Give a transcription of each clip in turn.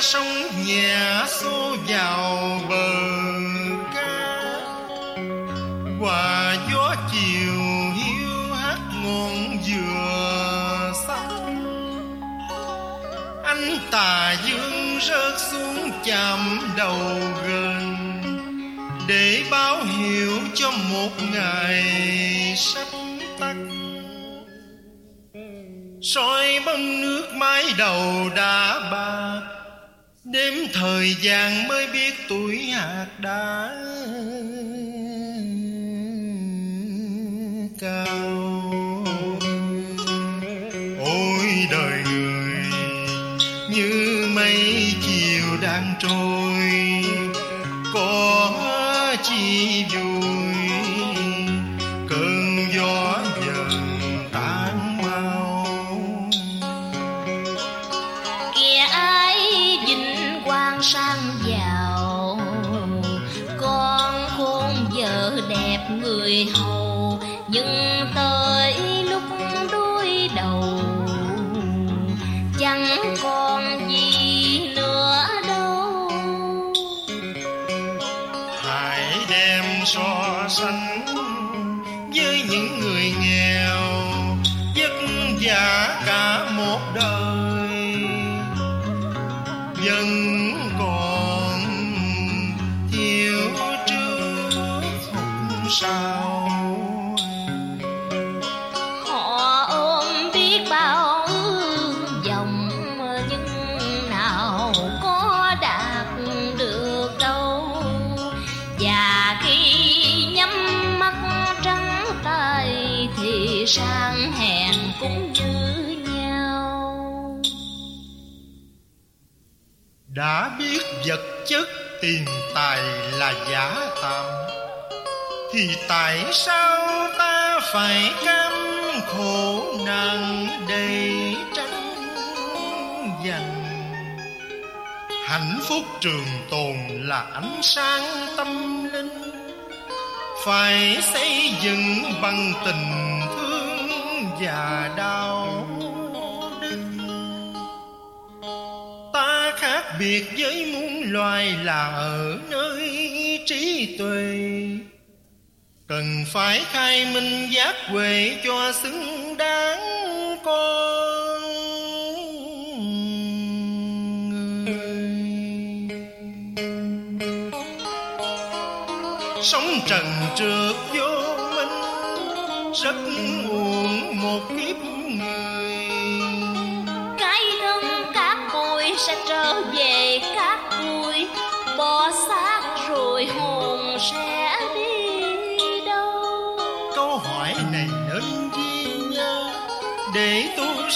ra sông nhà xô vào bờ ca. Hòa gió chiều hiu hát ngọn dừa xanh. Anh tà dương rớt xuống chạm đầu gần, để báo hiệu cho một ngày sắp tắt. Soi bóng nước mái đầu đã bạc đếm thời gian mới biết tuổi hạt đã cao. Ôi đời người, như mây chiều đang trôi, có sang giàu con khôn vợ đẹp người hầu, nhưng tới lúc đuôi đầu. Chẳng còn gì nữa đâu. Hãy đem so sánh với những người nghèo vất vả sau họ ôm biết bao ước vọng nhưng nào có đạt được đâu. Và khi nhắm mắt trắng tay thì sang hèn cũng như nhau. Đã biết vật chất tiền tài là giả tạm thì tại sao ta phải cam khổ nạn đầy trắng giành hạnh phúc trường tồn là ánh sáng tâm linh. Phải xây dựng bằng tình thương và đau đức ta khác biệt với muôn loài là ở nơi trí tuệ cần phải khai minh giác huệ cho xứng đáng con sống trần trượt vô minh, rất buồn một kiếp người. Cái lưng các bụi sẽ trở về các bụi bỏ xác rồi hồn sẽ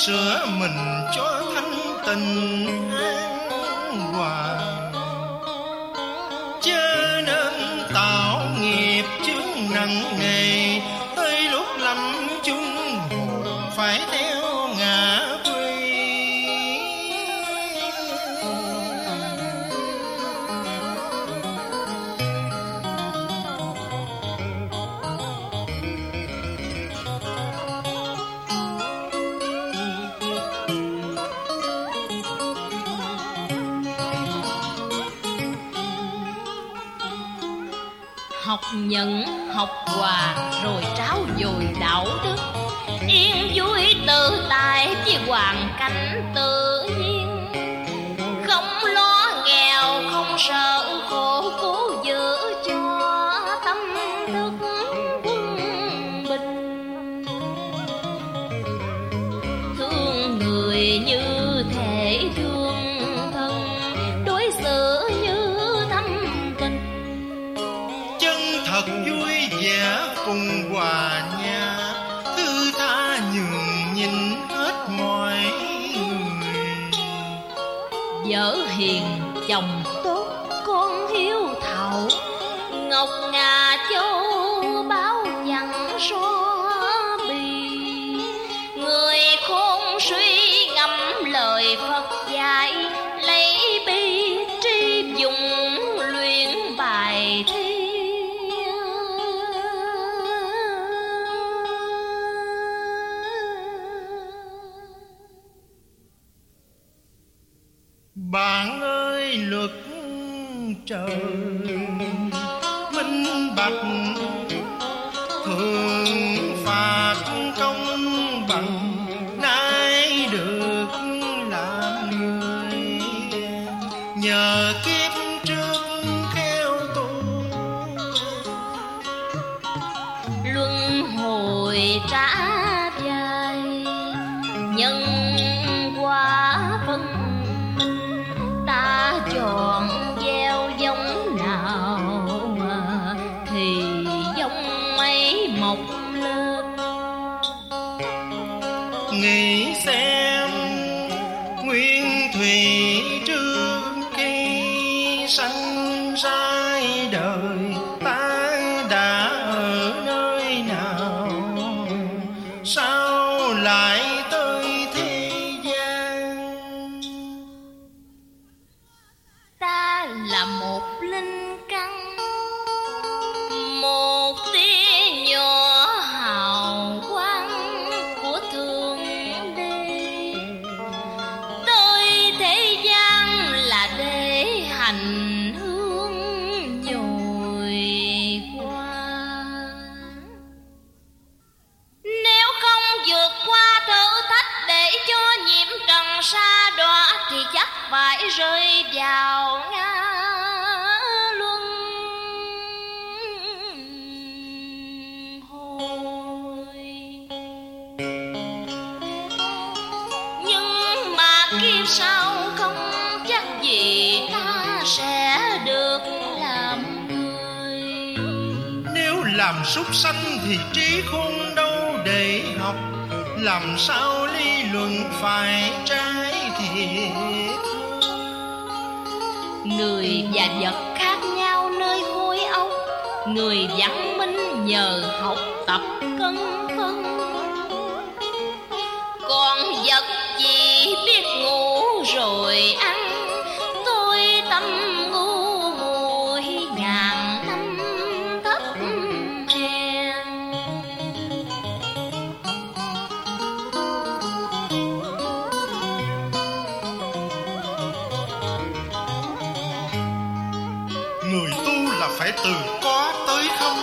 sửa mình cho thanh tình an hòa chớ nên tạo nghiệp chướng nặng nề học nhận học hòa, rồi tráo dồi đạo đức. Yên vui tự tại với hoàn cảnh tự cùng hòa nhà thứ tha nhường nhìn hết mọi người. Vợ hiền chồng bạn ơi luật trời, minh bạch, thường phạt công bằng, nay được làm người. Nhờ kia sanh ra đời, ta đã ở nơi nào? Sao lại tới thế gian? Ta là một linh súc sanh thì trí khôn đâu để học. Làm sao lý luận phải trái thiệt? Người và vật khác nhau nơi khối ốc Người văn minh nhờ học tập cân phải từ có tới không?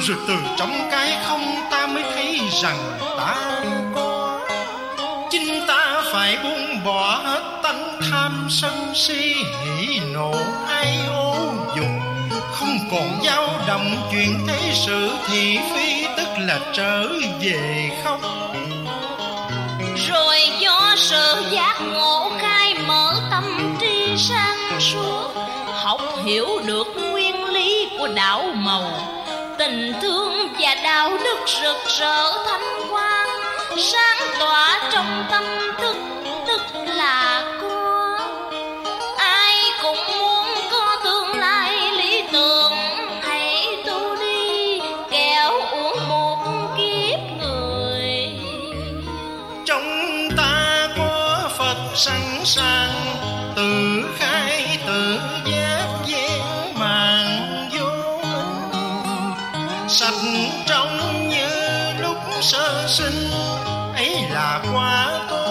Rồi từ trong cái không ta mới thấy rằng ta có. Chính ta phải buông bỏ hết tánh tham sân si, hỉ nộ, ai ô dục Không còn dao động chuyện thế sự thị phi Tức là trở về không? Rồi do sự giác ngộ khai mở tâm trí sáng suốt, Học hiểu được nguyên của đảo màu. Tình thương và đạo đức rực rỡ thanh quang Sáng tỏa trong tâm thức. Sạch trong như lúc sơ sinh. Ấy là quá tốt